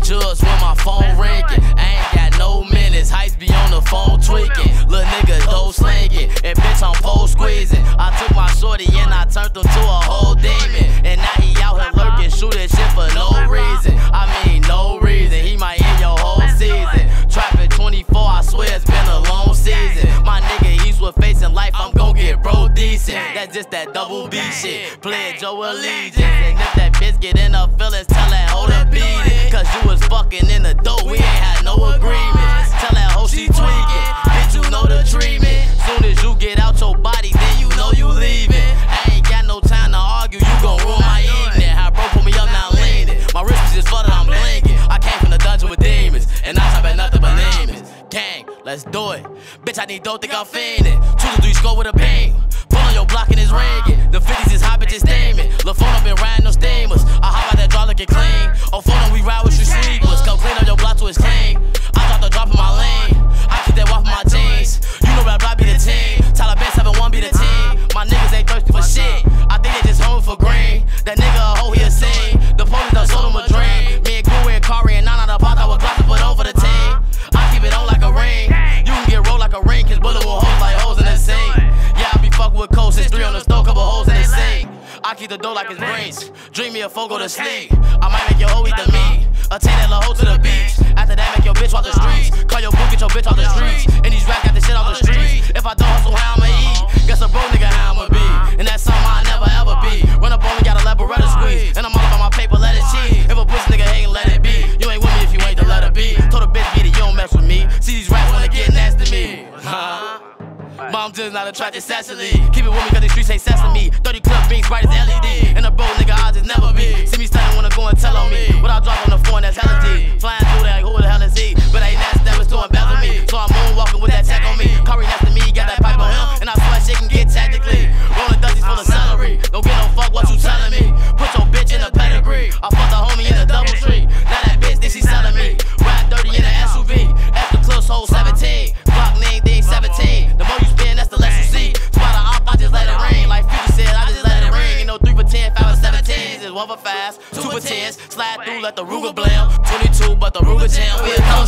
Judge when my phone ringing. I ain't got no minutes, heist be on the phone tweaking. Little nigga though slinging, and bitch, I'm pole squeezing. I took my shorty and I turned him to a whole demon. And now he out here lurking, shooting shit for no reason. I mean, no reason, he might end your whole season. Trapping 24, I swear it's been a long season. My nigga Eastwood facing life, I'm gon' get bro decent. That's just that double B shit. Pledge your allegiance. And if that bitch get in her feelings, tell that hold up, bitch. Get out your body, then you know you leaving. I ain't got no time to argue, you gon' ruin my evening. How bro put me up, now I'm leaning. My wrist is just flooded, I'm blinking. I came from the dungeon with demons, and I type at nothing but demons. Gang, let's do it. Bitch, I need dope, think I'm fiending. Two to three score with a beam. That nigga a hoe, he a scene. The police done sold him a dream. Me and Guru and Kari and Nana the pot, I was glad to put over the team. I keep it on like a ring. You can get rolled like a ring, cause bullet will hold like hoes in the sink. Yeah, I be fucking with coast, since three on the stove, couple holes in the sink. I keep the dough like it's brains. Dream me a foe, go to sleep. I might make your hoe eat the meat. Take that little hoe to the beach. After that, make your bitch walk the streets. Call your boo, get your bitch off the streets. Mom just not attracted Cecily. Keep it with me cause these streets ain't sesame. 30 club beats bright as LED. And a bro nigga, I just 17. It's 1 for 5, 2 for 10s. Slide through, let the Ruger blam. 22, but the Ruger jam. We'll come